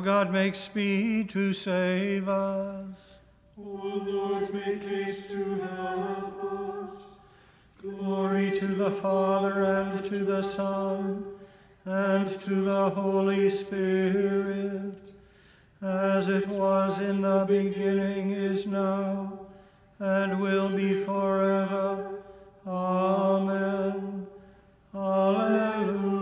God, make speed to save us. O Lord, make haste to help us. Glory to the Father, and to the Son, and to the Holy Spirit, as it was in the beginning, is now, and will be forever. Amen. Alleluia.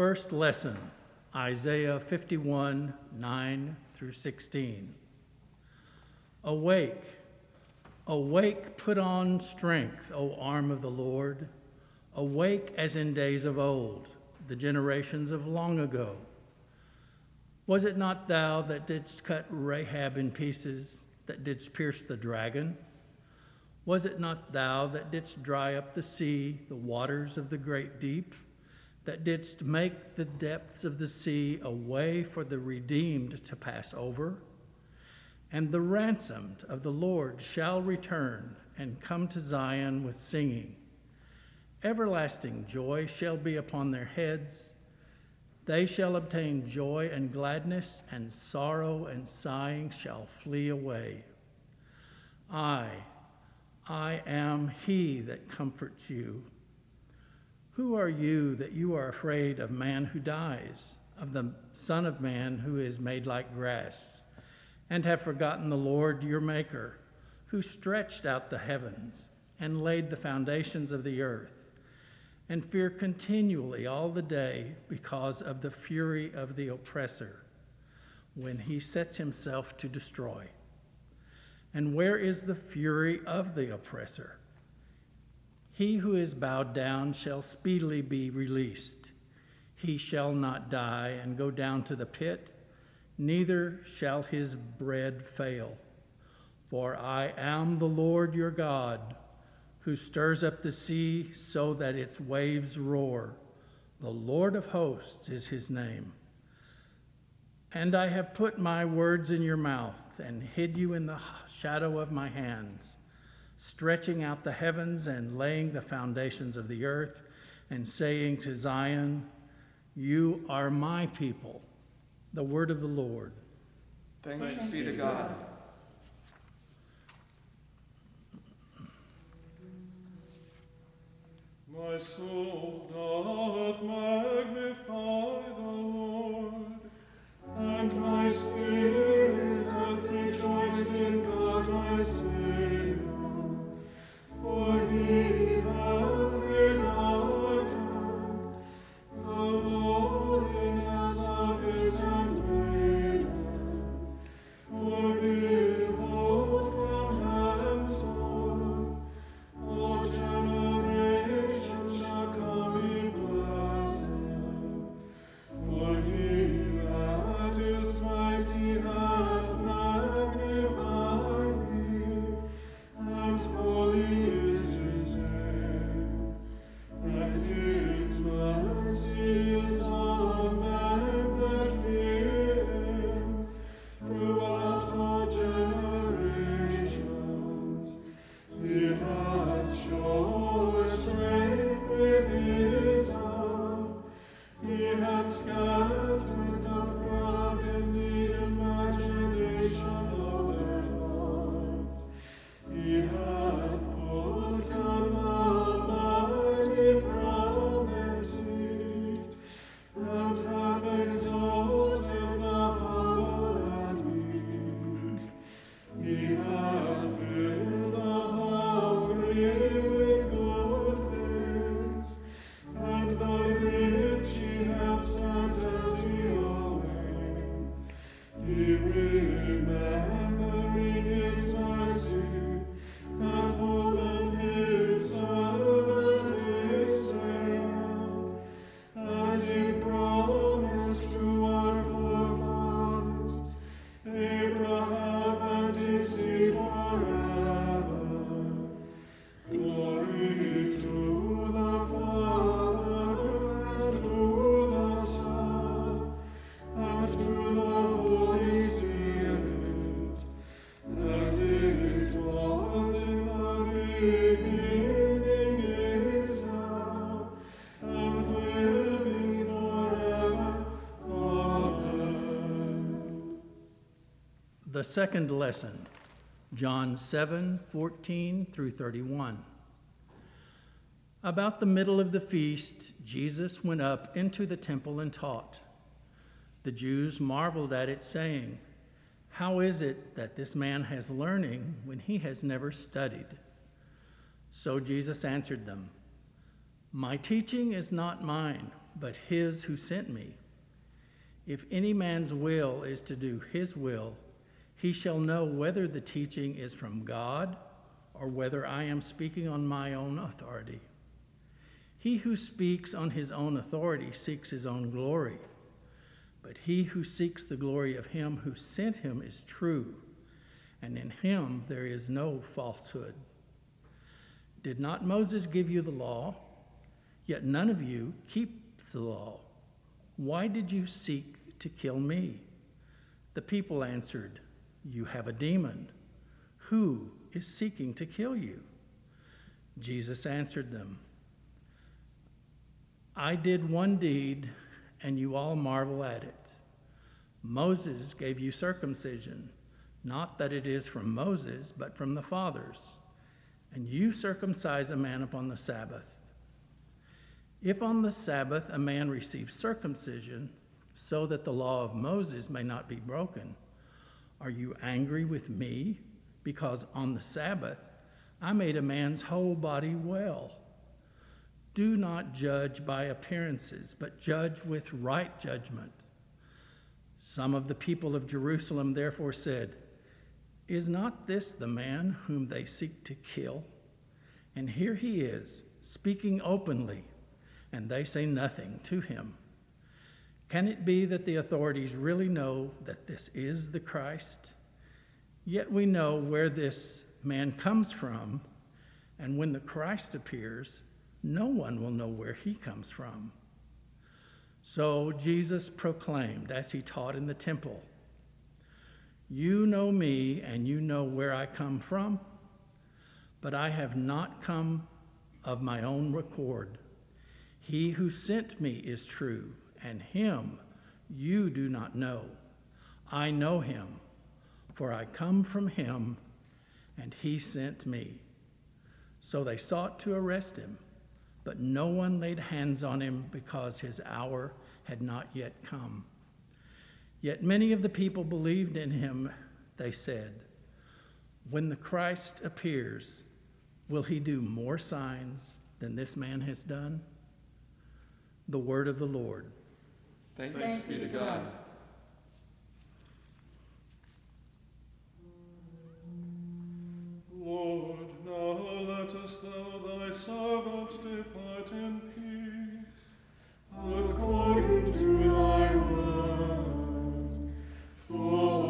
First lesson, Isaiah 51 9 through 16. Awake, awake, put on strength, O arm of the Lord. Awake as in days of old, the generations of long ago. Was it not thou that didst cut Rahab in pieces, that didst pierce the dragon? Was it not thou that didst dry up the sea, the waters of the great deep? That didst make the depths of the sea a way for the redeemed to pass over. And the ransomed of the Lord shall return and come to Zion with singing. Everlasting joy shall be upon their heads. They shall obtain joy and gladness, and sorrow and sighing shall flee away. I, I am he that comforts you. Who are you that you are afraid of man who dies, of the Son of Man who is made like grass, and have forgotten the Lord your Maker, who stretched out the heavens and laid the foundations of the earth, and fear continually all the day because of the fury of the oppressor, when he sets himself to destroy? And where is the fury of the oppressor? He who is bowed down shall speedily be released. He shall not die and go down to the pit, neither shall his bread fail. For I am the Lord your God, who stirs up the sea so that its waves roar. The Lord of hosts is his name. And I have put my words in your mouth and hid you in the shadow of my hands stretching out the heavens and laying the foundations of the earth, and saying to Zion, You are my people. The word of the Lord. Thanks, Thanks be to God. My soul doth magnify the Lord, and my spirit hath rejoiced in God my Savior. For you. The second lesson, John 7 14 through 31. About the middle of the feast, Jesus went up into the temple and taught. The Jews marveled at it, saying, How is it that this man has learning when he has never studied? So Jesus answered them, My teaching is not mine, but his who sent me. If any man's will is to do his will, he shall know whether the teaching is from God or whether I am speaking on my own authority. He who speaks on his own authority seeks his own glory, but he who seeks the glory of him who sent him is true, and in him there is no falsehood. Did not Moses give you the law? Yet none of you keeps the law. Why did you seek to kill me? The people answered, You have a demon. Who is seeking to kill you? Jesus answered them, I did one deed, and you all marvel at it. Moses gave you circumcision, not that it is from Moses, but from the fathers. And you circumcise a man upon the Sabbath. If on the Sabbath a man receives circumcision, so that the law of Moses may not be broken, are you angry with me because on the Sabbath I made a man's whole body well? Do not judge by appearances, but judge with right judgment. Some of the people of Jerusalem therefore said, Is not this the man whom they seek to kill? And here he is, speaking openly, and they say nothing to him. Can it be that the authorities really know that this is the Christ? Yet we know where this man comes from, and when the Christ appears, no one will know where he comes from. So Jesus proclaimed as he taught in the temple You know me, and you know where I come from, but I have not come of my own accord. He who sent me is true, and him you do not know. I know him, for I come from him, and he sent me. So they sought to arrest him but no one laid hands on him because his hour had not yet come. Yet many of the people believed in him. They said, When the Christ appears, will he do more signs than this man has done? The word of the Lord. Thanks, Thanks be to God. Lord, now lettest thou thy servant depart in peace, according to thy word. For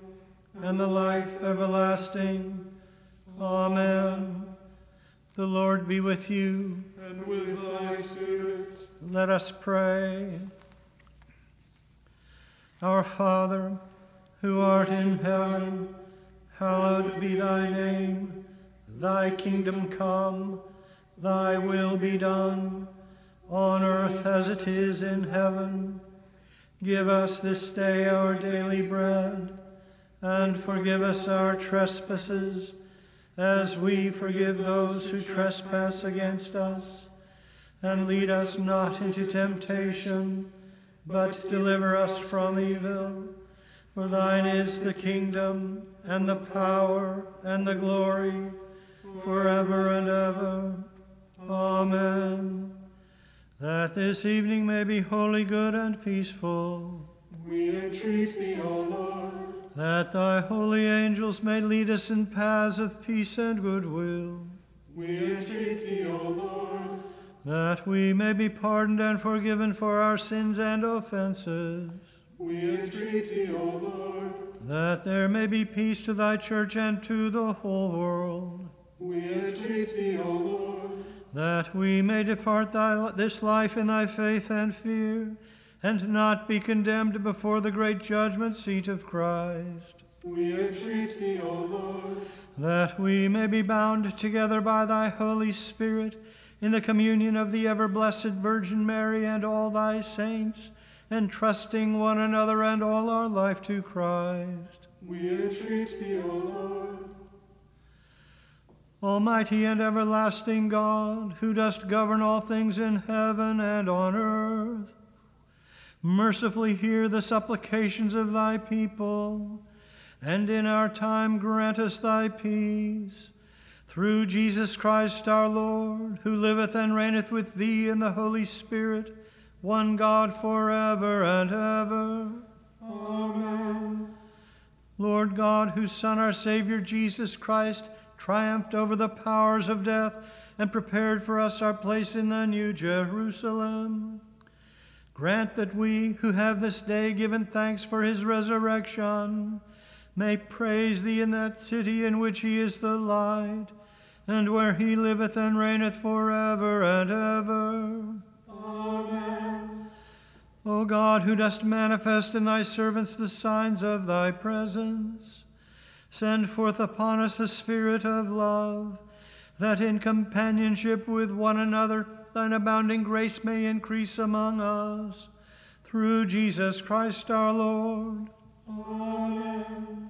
and the life everlasting. Amen. The Lord be with you. And with thy spirit. Let us pray. Our Father, who art in heaven, hallowed be thy name. Thy kingdom come, thy will be done, on earth as it is in heaven. Give us this day our daily bread, and forgive us our trespasses, as we forgive those who trespass against us. And lead us not into temptation, but deliver us from evil. For thine is the kingdom, and the power, and the glory, forever and ever. Amen that this evening may be wholly good and peaceful. We entreat thee, O Lord. That thy holy angels may lead us in paths of peace and goodwill. We entreat thee, O Lord. That we may be pardoned and forgiven for our sins and offenses. We entreat thee, O Lord. That there may be peace to thy church and to the whole world. We entreat thee, O Lord that we may depart thy, this life in thy faith and fear, and not be condemned before the great judgment seat of Christ. We entreat thee, O Lord. That we may be bound together by thy Holy Spirit in the communion of the ever blessed Virgin Mary and all thy saints, entrusting one another and all our life to Christ. We entreat thee, O Lord. Almighty and everlasting God, who dost govern all things in heaven and on earth, mercifully hear the supplications of thy people, and in our time grant us thy peace. Through Jesus Christ our Lord, who liveth and reigneth with thee in the Holy Spirit, one God forever and ever. Amen. Lord God, whose Son, our Savior Jesus Christ, triumphed over the powers of death, and prepared for us our place in the New Jerusalem. Grant that we, who have this day given thanks for his resurrection, may praise thee in that city in which he is the light, and where he liveth and reigneth forever and ever. Amen. O God, who dost manifest in thy servants the signs of thy presence, Send forth upon us the Spirit of love, that in companionship with one another thine abounding grace may increase among us. Through Jesus Christ our Lord. Amen.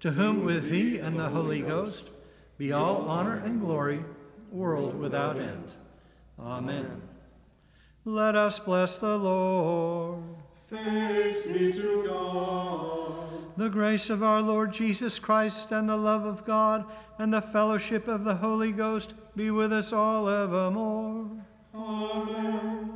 to whom with thee and the Holy Ghost be all honor and glory, world without end. Amen. Let us bless the Lord. Thanks be to God. The grace of our Lord Jesus Christ and the love of God and the fellowship of the Holy Ghost be with us all evermore. Amen.